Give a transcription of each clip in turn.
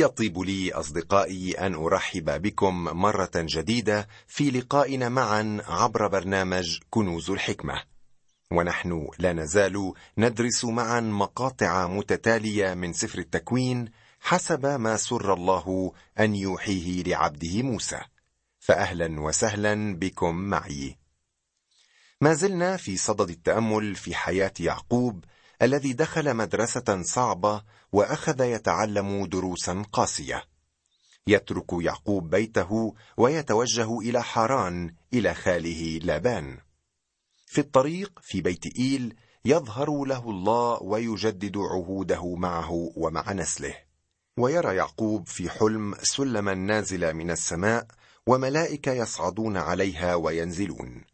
يطيب لي أصدقائي أن أرحب بكم مرة جديدة في لقائنا معا عبر برنامج كنوز الحكمة. ونحن لا نزال ندرس معا مقاطع متتالية من سفر التكوين حسب ما سر الله أن يوحيه لعبده موسى. فاهلا وسهلا بكم معي. ما زلنا في صدد التأمل في حياة يعقوب الذي دخل مدرسة صعبة وأخذ يتعلم دروسا قاسية. يترك يعقوب بيته ويتوجه إلى حران إلى خاله لابان. في الطريق في بيت إيل يظهر له الله ويجدد عهوده معه ومع نسله. ويرى يعقوب في حلم سلما نازلا من السماء وملائكه يصعدون عليها وينزلون.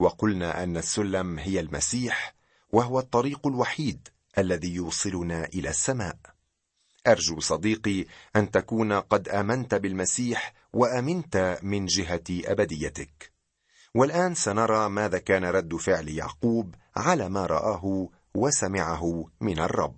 وقلنا أن السلم هي المسيح وهو الطريق الوحيد الذي يوصلنا إلى السماء. أرجو صديقي أن تكون قد آمنت بالمسيح وأمنت من جهة أبديتك. والآن سنرى ماذا كان رد فعل يعقوب على ما رآه وسمعه من الرب.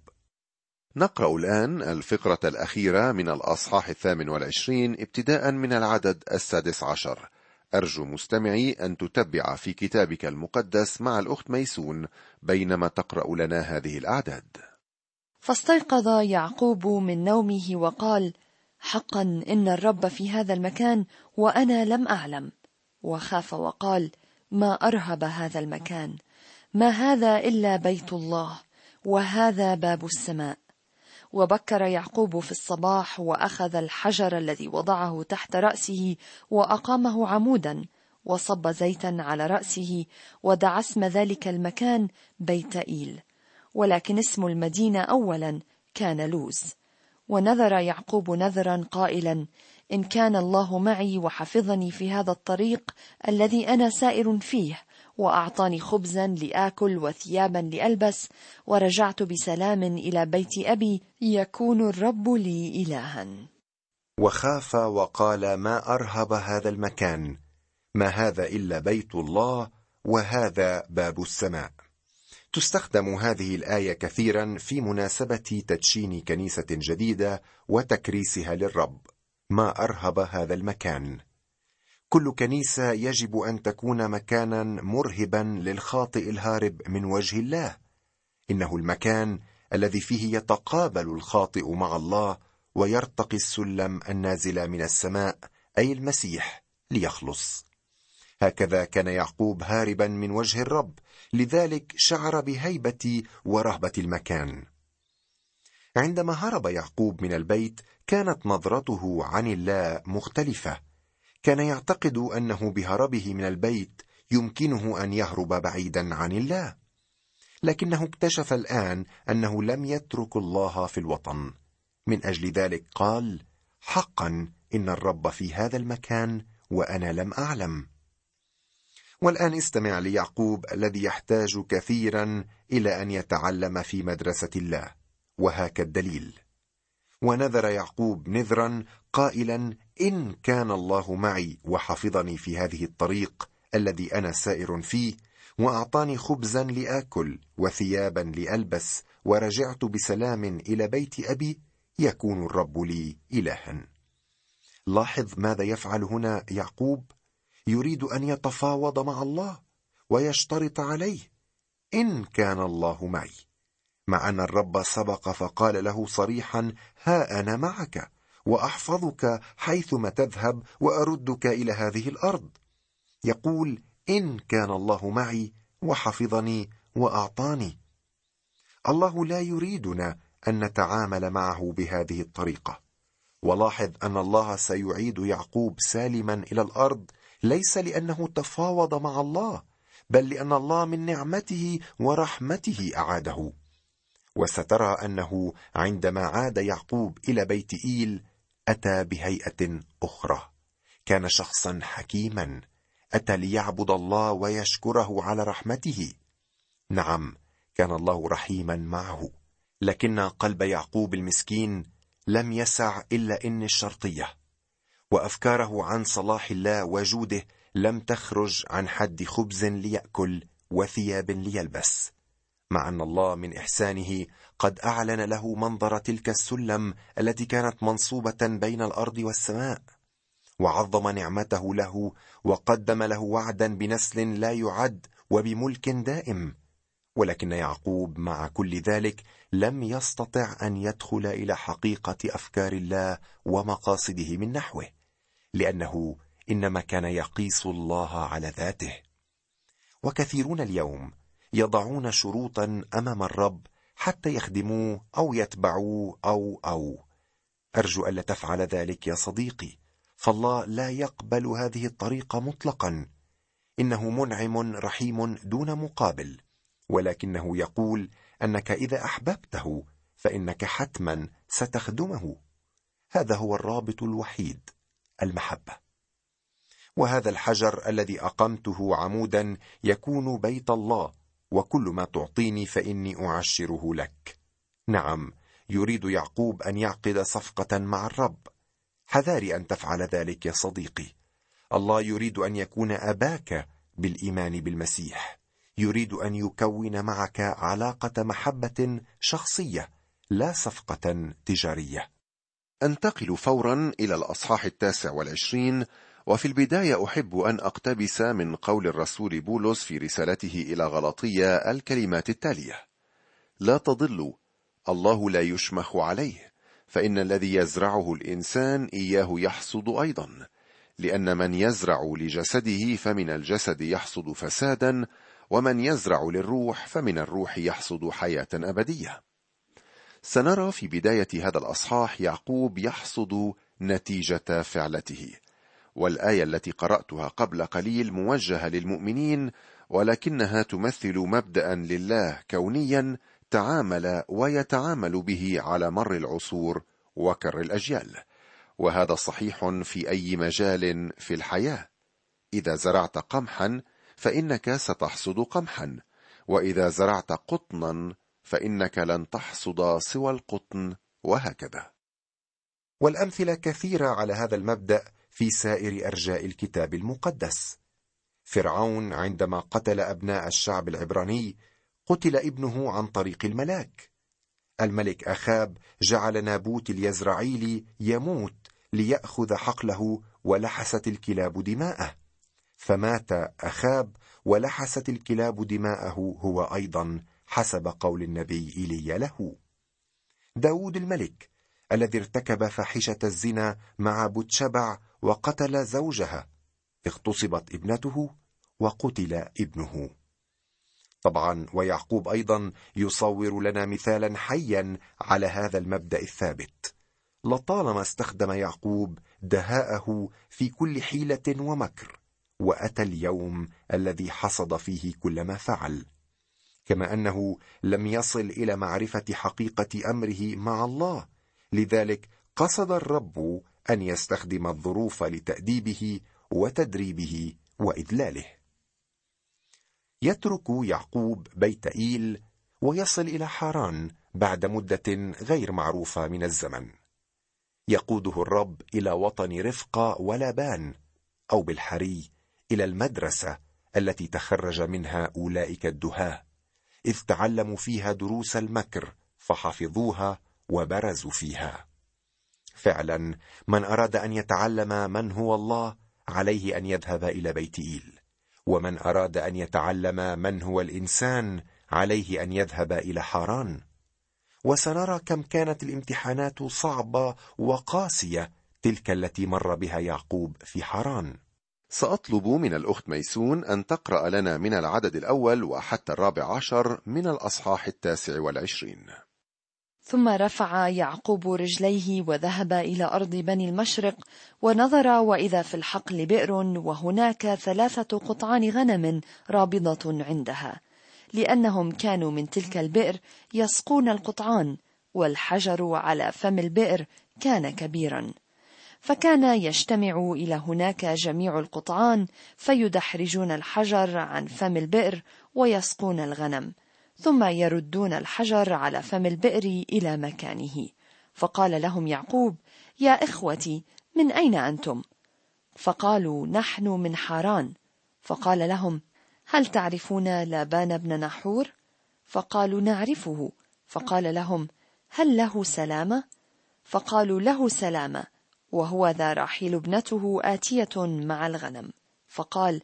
نقرأ الآن الفقرة الأخيرة من الأصحاح الثامن والعشرين ابتداء من العدد السادس عشر. أرجو مستمعي أن تتبع في كتابك المقدس مع الأخت ميسون بينما تقرأ لنا هذه الأعداد. فاستيقظ يعقوب من نومه وقال: حقا إن الرب في هذا المكان وأنا لم أعلم، وخاف وقال: ما أرهب هذا المكان، ما هذا إلا بيت الله، وهذا باب السماء. وبكر يعقوب في الصباح وأخذ الحجر الذي وضعه تحت رأسه وأقامه عمودا وصب زيتا على رأسه ودعا اسم ذلك المكان بيت إيل. ولكن اسم المدينة اولا كان لوز. ونذر يعقوب نذرا قائلا إن كان الله معي وحفظني في هذا الطريق الذي أنا سائر فيه وأعطاني خبزا لآكل وثيابا لألبس ورجعت بسلام إلى بيت أبي يكون الرب لي الها. وخاف وقال ما أرهب هذا المكان؟ ما هذا إلا بيت الله وهذا باب السماء. تستخدم هذه الآية كثيرا في مناسبة تدشين كنيسة جديدة وتكريسها للرب. ما أرهب هذا المكان؟ كل كنيسة يجب أن تكون مكانا مرهبا للخاطئ الهارب من وجه الله. إنه المكان الذي فيه يتقابل الخاطئ مع الله ويرتقي السلم النازل من السماء أي المسيح ليخلص. هكذا كان يعقوب هاربا من وجه الرب لذلك شعر بهيبة ورهبة المكان. عندما هرب يعقوب من البيت كانت نظرته عن الله مختلفة. كان يعتقد أنه بهربه من البيت يمكنه أن يهرب بعيدا عن الله. لكنه اكتشف الآن أنه لم يترك الله في الوطن. من أجل ذلك قال حقا إن الرب في هذا المكان وأنا لم أعلم. والآن استمع ليعقوب الذي يحتاج كثيرا إلى أن يتعلم في مدرسة الله وهاك الدليل. ونذر يعقوب نذرا قائلا إن كان الله معي وحفظني في هذه الطريق الذي أنا سائر فيه وأعطاني خبزا لآكل وثيابا لألبس ورجعت بسلام إلى بيت أبي يكون الرب لي الها. لاحظ ماذا يفعل هنا يعقوب؟ يريد أن يتفاوض مع الله ويشترط عليه. إن كان الله معي مع أن الرب سبق فقال له صريحا ها أنا معك. وأحفظك حيثما تذهب وأردك إلى هذه الأرض. يقول إن كان الله معي وحفظني وأعطاني. الله لا يريدنا أن نتعامل معه بهذه الطريقة. ولاحظ أن الله سيعيد يعقوب سالما إلى الأرض ليس لأنه تفاوض مع الله بل لأن الله من نعمته ورحمته أعاده. وسترى أنه عندما عاد يعقوب إلى بيت إيل أتى بهيئة أخرى. كان شخصا حكيما. أتى ليعبد الله ويشكره على رحمته. نعم كان الله رحيما معه. لكن قلب يعقوب المسكين لم يسع إلا ان الشرطية. وأفكاره عن صلاح الله وجوده لم تخرج عن حد خبز ليأكل وثياب ليلبس. مع أن الله من إحسانه قد أعلن له منظر تلك السلم التي كانت منصوبة بين الأرض والسماء وعظم نعمته له وقدم له وعدا بنسل لا يعد وبملك دائم. ولكن يعقوب مع كل ذلك لم يستطع أن يدخل إلى حقيقة أفكار الله ومقاصده من نحوه لأنه إنما كان يقيس الله على ذاته. وكثيرون اليوم يضعون شروطا أمام الرب حتى يخدموه أو يتبعوه أو أو. أرجو ألا تفعل ذلك يا صديقي. فالله لا يقبل هذه الطريقة مطلقا. إنه منعم رحيم دون مقابل. ولكنه يقول أنك إذا أحببته فإنك حتما ستخدمه. هذا هو الرابط الوحيد المحبة. وهذا الحجر الذي أقمته عمودا يكون بيت الله. وكل ما تعطيني فإني أعشره لك. نعم يريد يعقوب أن يعقد صفقة مع الرب. حذاري أن تفعل ذلك يا صديقي. الله يريد أن يكون أباك بالإيمان بالمسيح. يريد أن يكون معك علاقة محبة شخصية لا صفقة تجارية. انتقل فورا إلى الأصحاح التاسع والعشرين وفي البداية أحب أن أقتبس من قول الرسول بولس في رسالته إلى غلطيه الكلمات التالية. لا تضلوا الله لا يشمخ عليه فإن الذي يزرعه الإنسان إياه يحصد أيضا لأن من يزرع لجسده فمن الجسد يحصد فسادا ومن يزرع للروح فمن الروح يحصد حياة أبدية. سنرى في بداية هذا الأصحاح يعقوب يحصد نتيجة فعلته. والآية التي قرأتها قبل قليل موجهة للمؤمنين ولكنها تمثل مبدا لله كونيا تعامل ويتعامل به على مر العصور وكر الأجيال. وهذا صحيح في أي مجال في الحياة. إذا زرعت قمحا فإنك ستحصد قمحا. وإذا زرعت قطنا فإنك لن تحصد سوى القطن وهكذا. والأمثلة كثيرة على هذا المبدأ في سائر أرجاء الكتاب المقدس. فرعون عندما قتل أبناء الشعب العبراني قتل ابنه عن طريق الملاك. الملك أخاب جعل نابوت اليزرعيلي يموت ليأخذ حقله ولحست الكلاب دماءه. فمات أخاب ولحست الكلاب دماءه هو أيضا حسب قول النبي ايليا له. داود الملك الذي ارتكب فاحشة الزنا مع بتشبع وقتل زوجها. اغتصبت ابنته وقتل ابنه. طبعا ويعقوب أيضا يصور لنا مثالا حيا على هذا المبدأ الثابت. لطالما استخدم يعقوب دهاءه في كل حيلة ومكر وأتى اليوم الذي حصد فيه كل ما فعل. كما أنه لم يصل إلى معرفة حقيقة أمره مع الله لذلك قصد الرب أن يستخدم الظروف لتأديبه وتدريبه واذلاله يترك يعقوب بيت إيل ويصل إلى حاران بعد مدة غير معروفة من الزمن. يقوده الرب إلى وطن رفقه ولابان أو بالحري إلى المدرسة التي تخرج منها أولئك الدهاة إذ تعلموا فيها دروس المكر فحفظوها وبرزوا فيها. فعلا من أراد أن يتعلم من هو الله عليه أن يذهب إلى بيت إيل. ومن أراد أن يتعلم من هو الإنسان عليه أن يذهب إلى حاران. وسنرى كم كانت الامتحانات صعبة وقاسية تلك التي مر بها يعقوب في حران سأطلب من الأخت ميسون أن تقرأ لنا من العدد الأول وحتى الرابع عشر من الأصحاح التاسع والعشرين. ثم رفع يعقوب رجليه وذهب إلى أرض بني المشرق ونظر وإذا في الحقل بئر وهناك ثلاثة قطعان غنم رابضة عندها لأنهم كانوا من تلك البئر يسقون القطعان والحجر على فم البئر كان كبيرا. فكان يجتمع إلى هناك جميع القطعان فيدحرجون الحجر عن فم البئر ويسقون الغنم. ثم يردون الحجر على فم البئر إلى مكانه. فقال لهم يعقوب يا إخوتي من أين أنتم؟ فقالوا نحن من حاران. فقال لهم هل تعرفون لابان بن نحور؟ فقالوا نعرفه. فقال لهم هل له سلامة فقالوا له سلامة وهو ذا راحيل ابنته آتية مع الغنم. فقال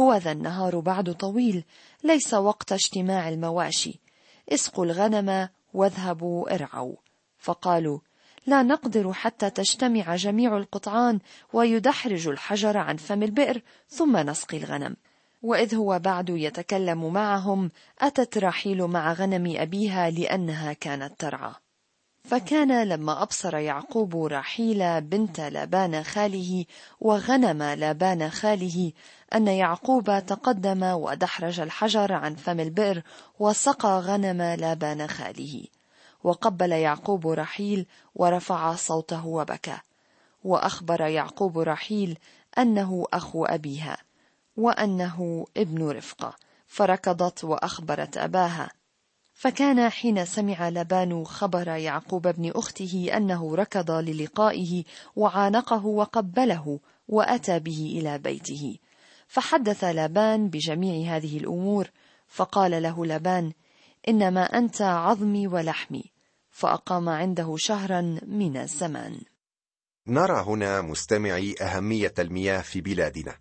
هو ذا النهار بعد طويل ليس وقت اجتماع المواشي. اسقوا الغنم واذهبوا ارعوا. فقالوا لا نقدر حتى تجتمع جميع القطعان ويدحرج الحجر عن فم البئر ثم نسقي الغنم. وإذ هو بعد يتكلم معهم أتت راحيل مع غنم أبيها لأنها كانت ترعى. فكان لما أبصر يعقوب راحيل بنت لابان خاله وغنم لابان خاله أن يعقوب تقدم ودحرج الحجر عن فم البئر وسقى غنم لابان خاله. وقبل يعقوب رحيل ورفع صوته وبكى. وأخبر يعقوب رحيل أنه أخو أبيها وأنه ابن رفقة. فركضت وأخبرت أباها فكان حين سمع لبان خبر يعقوب ابن أخته أنه ركض للقائه وعانقه وقبله وأتى به إلى بيته. فحدث لبان بجميع هذه الأمور فقال له لبان إنما أنت عظمي ولحمي فأقام عنده شهرا من الزمان. نرى هنا مستمعي أهمية المياه في بلادنا.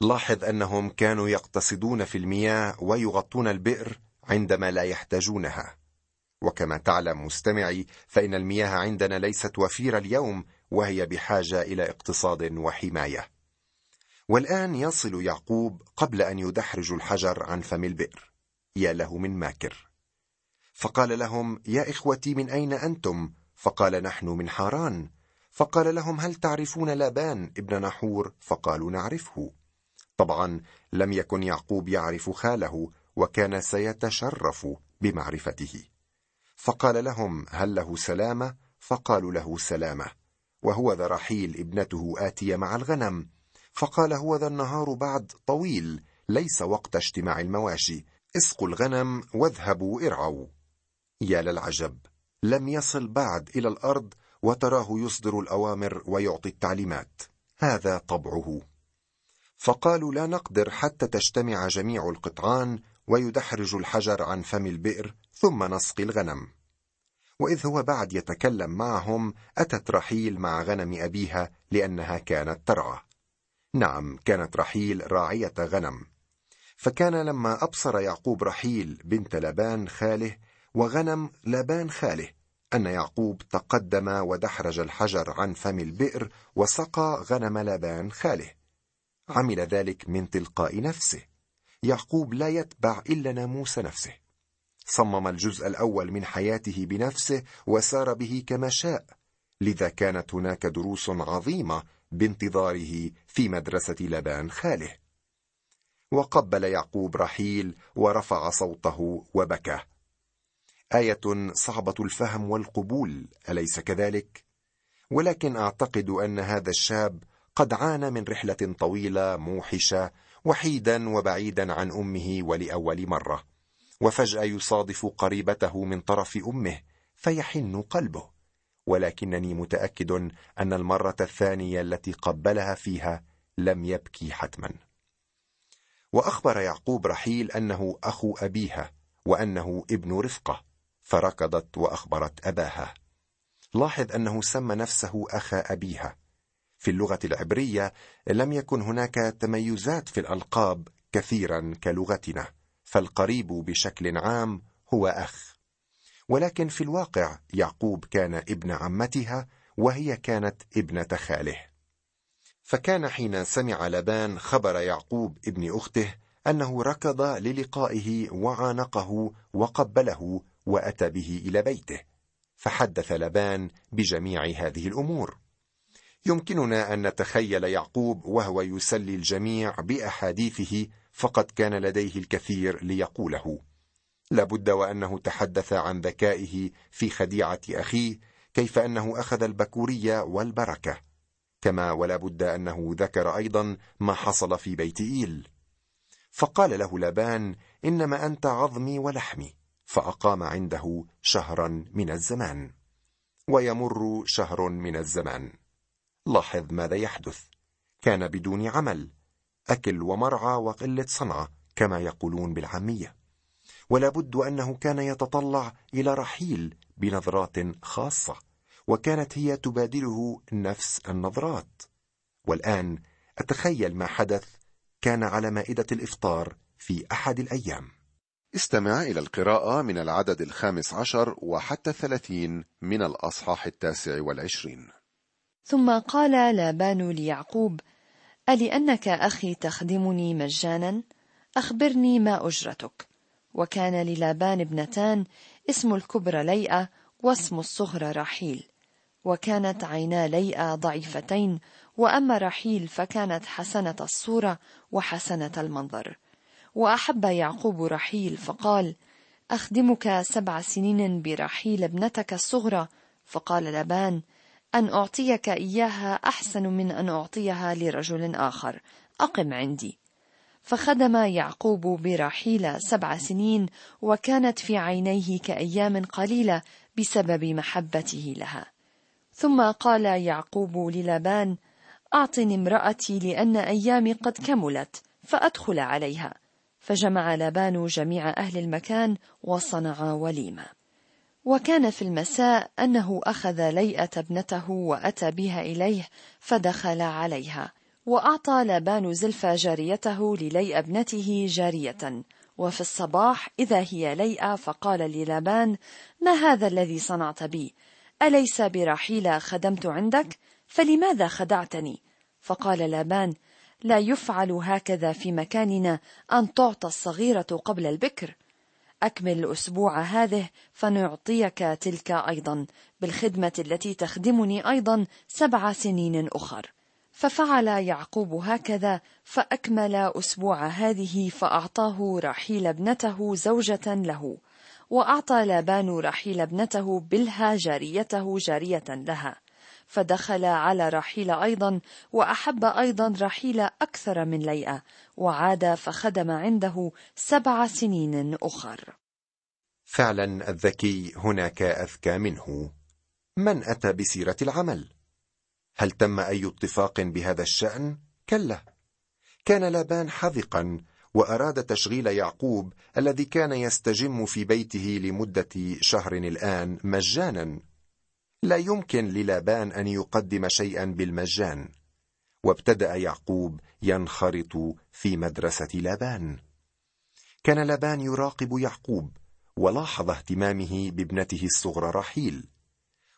لاحظ أنهم كانوا يقتصدون في المياه ويغطون البئر عندما لا يحتاجونها. وكما تعلم مستمعي فإن المياه عندنا ليست وفيرة اليوم وهي بحاجة إلى اقتصاد وحماية. والآن يصل يعقوب قبل أن يدحرج الحجر عن فم البئر. يا له من ماكر. فقال لهم يا إخوتي من أين أنتم؟ فقال نحن من حاران. فقال لهم هل تعرفون لابان ابن نحور؟ فقالوا نعرفه. طبعا لم يكن يعقوب يعرف خاله وكان سيتشرف بمعرفته. فقال لهم هل له سلامة؟ فقالوا له سلامة. وهو ذا رحيل ابنته آتية مع الغنم. فقال هو ذا النهار بعد طويل ليس وقت اجتماع المواشي. اسقوا الغنم واذهبوا ارعوا. يا للعجب لم يصل بعد إلى الأرض وتراه يصدر الأوامر ويعطي التعليمات. هذا طبعه. فقالوا لا نقدر حتى تجتمع جميع القطعان ويدحرج الحجر عن فم البئر ثم نسقي الغنم. وإذ هو بعد يتكلم معهم أتت رحيل مع غنم أبيها لأنها كانت ترعى. نعم كانت رحيل راعية غنم. فكان لما أبصر يعقوب رحيل بنت لبان خاله وغنم لابان خاله أن يعقوب تقدم ودحرج الحجر عن فم البئر وسقى غنم لابان خاله. عمل ذلك من تلقاء نفسه. يعقوب لا يتبع إلا ناموس نفسه. صمم الجزء الأول من حياته بنفسه وسار به كما شاء. لذا كانت هناك دروس عظيمة بانتظاره في مدرسة لبان خاله. وقبل يعقوب رحيل ورفع صوته وبكى. آية صعبة الفهم والقبول أليس كذلك؟ ولكن أعتقد أن هذا الشاب قد عانى من رحلة طويلة موحشة وحيدا وبعيدا عن أمه ولأول مرة. وفجأة يصادف قريبته من طرف أمه فيحن قلبه. ولكنني متأكد أن المرة الثانية التي قبلها فيها لم يبكي حتما. وأخبر يعقوب رحيل أنه أخو أبيها وأنه ابن رفقة فركضت وأخبرت أباها. لاحظ أنه سمى نفسه أخا أبيها. في اللغة العبرية لم يكن هناك تميزات في الألقاب كثيرا كلغتنا فالقريب بشكل عام هو أخ. ولكن في الواقع يعقوب كان ابن عمتها وهي كانت ابنة خاله. فكان حين سمع لبان خبر يعقوب ابن أخته أنه ركض للقائه وعانقه وقبله وأتى به إلى بيته فحدث لبان بجميع هذه الأمور. يمكننا أن نتخيل يعقوب وهو يسلي الجميع بأحاديثه فقد كان لديه الكثير ليقوله. لابد وأنه تحدث عن ذكائه في خديعة أخيه كيف أنه أخذ البكورية والبركة. كما ولا بد أنه ذكر أيضا ما حصل في بيت إيل. فقال له لبان إنما أنت عظمي ولحمي. فأقام عنده شهرا من الزمان. ويمر شهر من الزمان. لاحظ ماذا يحدث. كان بدون عمل. أكل ومرعى وقلة صنعة كما يقولون بالعامية. ولا بد أنه كان يتطلع إلى رحيل بنظرات خاصة وكانت هي تبادله نفس النظرات. والآن أتخيل ما حدث كان على مائدة الإفطار في أحد الأيام. استمع إلى القراءة من العدد الخامس عشر وحتى الثلاثين من الأصحاح التاسع والعشرين. ثم قال لابان ليعقوب ألأنك أخي تخدمني مجانا؟ أخبرني ما أجرتك. وكان للابان ابنتان اسم الكبرى ليئة واسم الصغرى رحيل. وكانت عينا ليئة ضعيفتين وأما رحيل فكانت حسنة الصورة وحسنة المنظر. وأحب يعقوب رحيل فقال أخدمك سبع سنين برحيل ابنتك الصغرى؟ فقال لبان أن أعطيك إياها أحسن من أن أعطيها لرجل آخر. أقم عندي. فخدم يعقوب برحيل سبع سنين وكانت في عينيه كأيام قليلة بسبب محبته لها. ثم قال يعقوب للابان أعطني امرأتي لأن أيامي قد كملت فأدخل عليها. فجمع لابان جميع أهل المكان وصنع وليمة. وكان في المساء أنه أخذ ليئة ابنته وأتى بها إليه فدخل عليها وأعطى لابان زلفى جاريته لليئة ابنته جارية. وفي الصباح إذا هي ليئة فقال للابان ما هذا الذي صنعت بي؟ أليس برحيلة خدمت عندك؟ فلماذا خدعتني؟ فقال لابان لا يفعل هكذا في مكاننا أن تعطى الصغيرة قبل البكر. أكمل الأسبوع هذه فنعطيك تلك أيضا بالخدمة التي تخدمني أيضا سبع سنين أخر. ففعل يعقوب هكذا فأكمل أسبوع هذه فأعطاه رحيل ابنته زوجة له. وأعطى لابان رحيل ابنته بلها جاريته جارية لها. فدخل على رحيل أيضا وأحب أيضا رحيل أكثر من ليئة. وعاد فخدم عنده سبع سنين أخر. فعلا الذكي هناك أذكى منه. من أتى بسيرة العمل؟ هل تم أي اتفاق بهذا الشأن؟ كلا. كان لابان حذقا وأراد تشغيل يعقوب الذي كان يستجم في بيته لمدة شهر الآن مجانا. لا يمكن للابان أن يقدم شيئا بالمجان. وابتدأ يعقوب ينخرط في مدرسة لابان. كان لابان يراقب يعقوب. ولاحظ اهتمامه بابنته الصغرى رحيل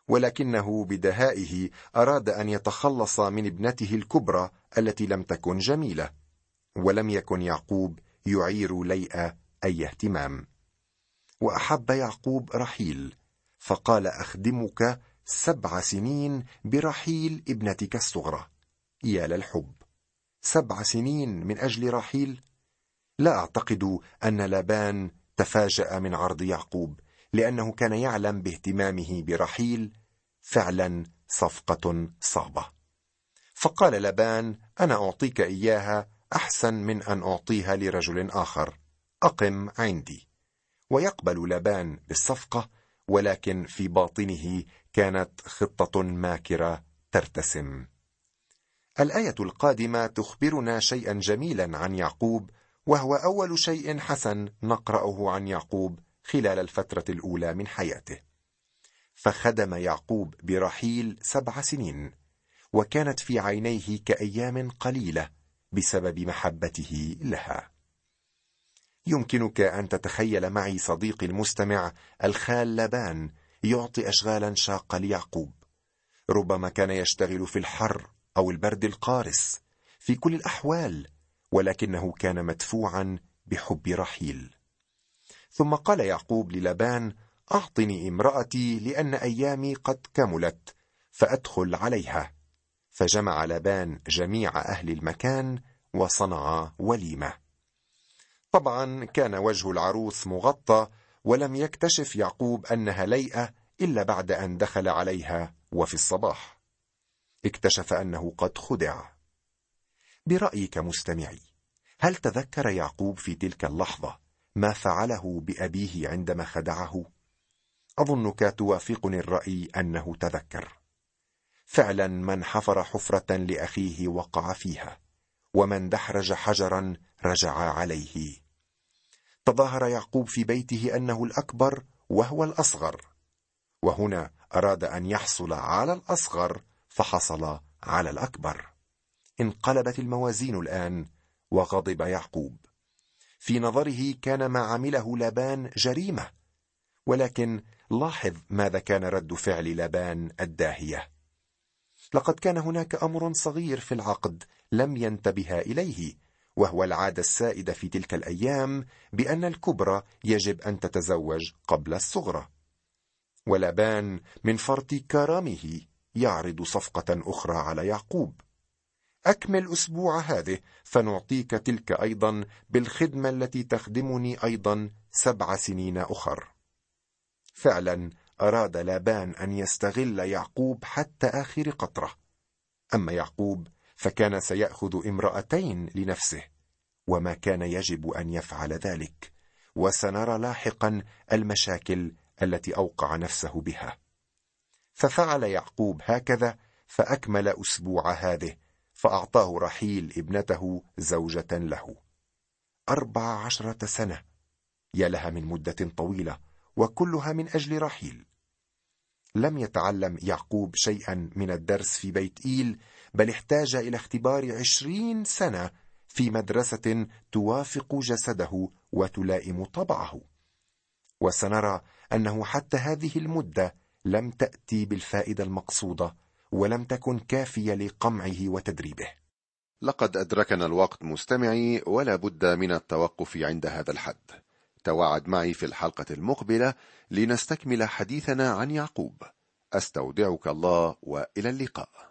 ولكنه بدهائه أراد أن يتخلص من ابنته الكبرى التي لم تكن جميلة ولم يكن يعقوب يعير ليئة أي اهتمام. وأحب يعقوب رحيل فقال أخدمك سبع سنين برحيل ابنتك الصغرى. يا للحب سبع سنين من أجل رحيل؟ لا أعتقد أن لابان تفاجأ من عرض يعقوب لأنه كان يعلم باهتمامه برحيل فعلا صفقة صعبة. فقال لبان أنا أعطيك إياها أحسن من أن أعطيها لرجل آخر. أقم عندي. ويقبل لبان بالصفقة ولكن في باطنه كانت خطة ماكرة ترتسم. الآية القادمة تخبرنا شيئا جميلا عن يعقوب وهو أول شيء حسن نقرأه عن يعقوب خلال الفترة الأولى من حياته. فخدم يعقوب برحيل سبع سنين وكانت في عينيه كأيام قليلة بسبب محبته لها. يمكنك أن تتخيل معي صديقي المستمع الخال لبان يعطي أشغالا شاقة ليعقوب. ربما كان يشتغل في الحر أو البرد القارس في كل الأحوال ولكنه كان مدفوعا بحب رحيل. ثم قال يعقوب للبان أعطني امرأتي لأن أيامي قد كملت فأدخل عليها. فجمع لبان جميع أهل المكان وصنع وليمة. طبعا كان وجه العروس مغطى ولم يكتشف يعقوب أنها ليئة إلا بعد أن دخل عليها وفي الصباح. اكتشف أنه قد خدع. برأيك مستمعي هل تذكر يعقوب في تلك اللحظة ما فعله بأبيه عندما خدعه؟ أظنك توافقني الرأي أنه تذكر. فعلا من حفر حفرة لأخيه وقع فيها ومن دحرج حجرا رجع عليه. تظاهر يعقوب في بيته أنه الأكبر وهو الأصغر وهنا أراد أن يحصل على الأصغر فحصل على الأكبر. انقلبت الموازين الآن وغضب يعقوب. في نظره كان ما عمله لابان جريمة ولكن لاحظ ماذا كان رد فعل لابان الداهية. لقد كان هناك أمر صغير في العقد لم ينتبه إليه وهو العادة السائدة في تلك الأيام بأن الكبرى يجب أن تتزوج قبل الصغرى. ولابان من فرط كرمه يعرض صفقة أخرى على يعقوب. أكمل أسبوع هذه فنعطيك تلك أيضا بالخدمة التي تخدمني أيضا سبع سنين أخر. فعلا أراد لابان أن يستغل يعقوب حتى آخر قطرة. أما يعقوب فكان سيأخذ امرأتين لنفسه وما كان يجب أن يفعل ذلك وسنرى لاحقا المشاكل التي أوقع نفسه بها. ففعل يعقوب هكذا فأكمل أسبوع هذه فأعطاه رحيل ابنته زوجة له. أربع عشرة سنة. يا لها من مدة طويلة وكلها من أجل رحيل. لم يتعلم يعقوب شيئا من الدرس في بيت إيل بل احتاج إلى اختبار عشرين سنة في مدرسة توافق جسده وتلائم طبعه. وسنرى أنه حتى هذه المدة لم تأتي بالفائدة المقصودة ولم تكن كافية لقمعه وتدريبه. لقد أدركنا الوقت مستمعي ولا بد من التوقف عند هذا الحد. توعد معي في الحلقة المقبلة لنستكمل حديثنا عن يعقوب. أستودعك الله وإلى اللقاء.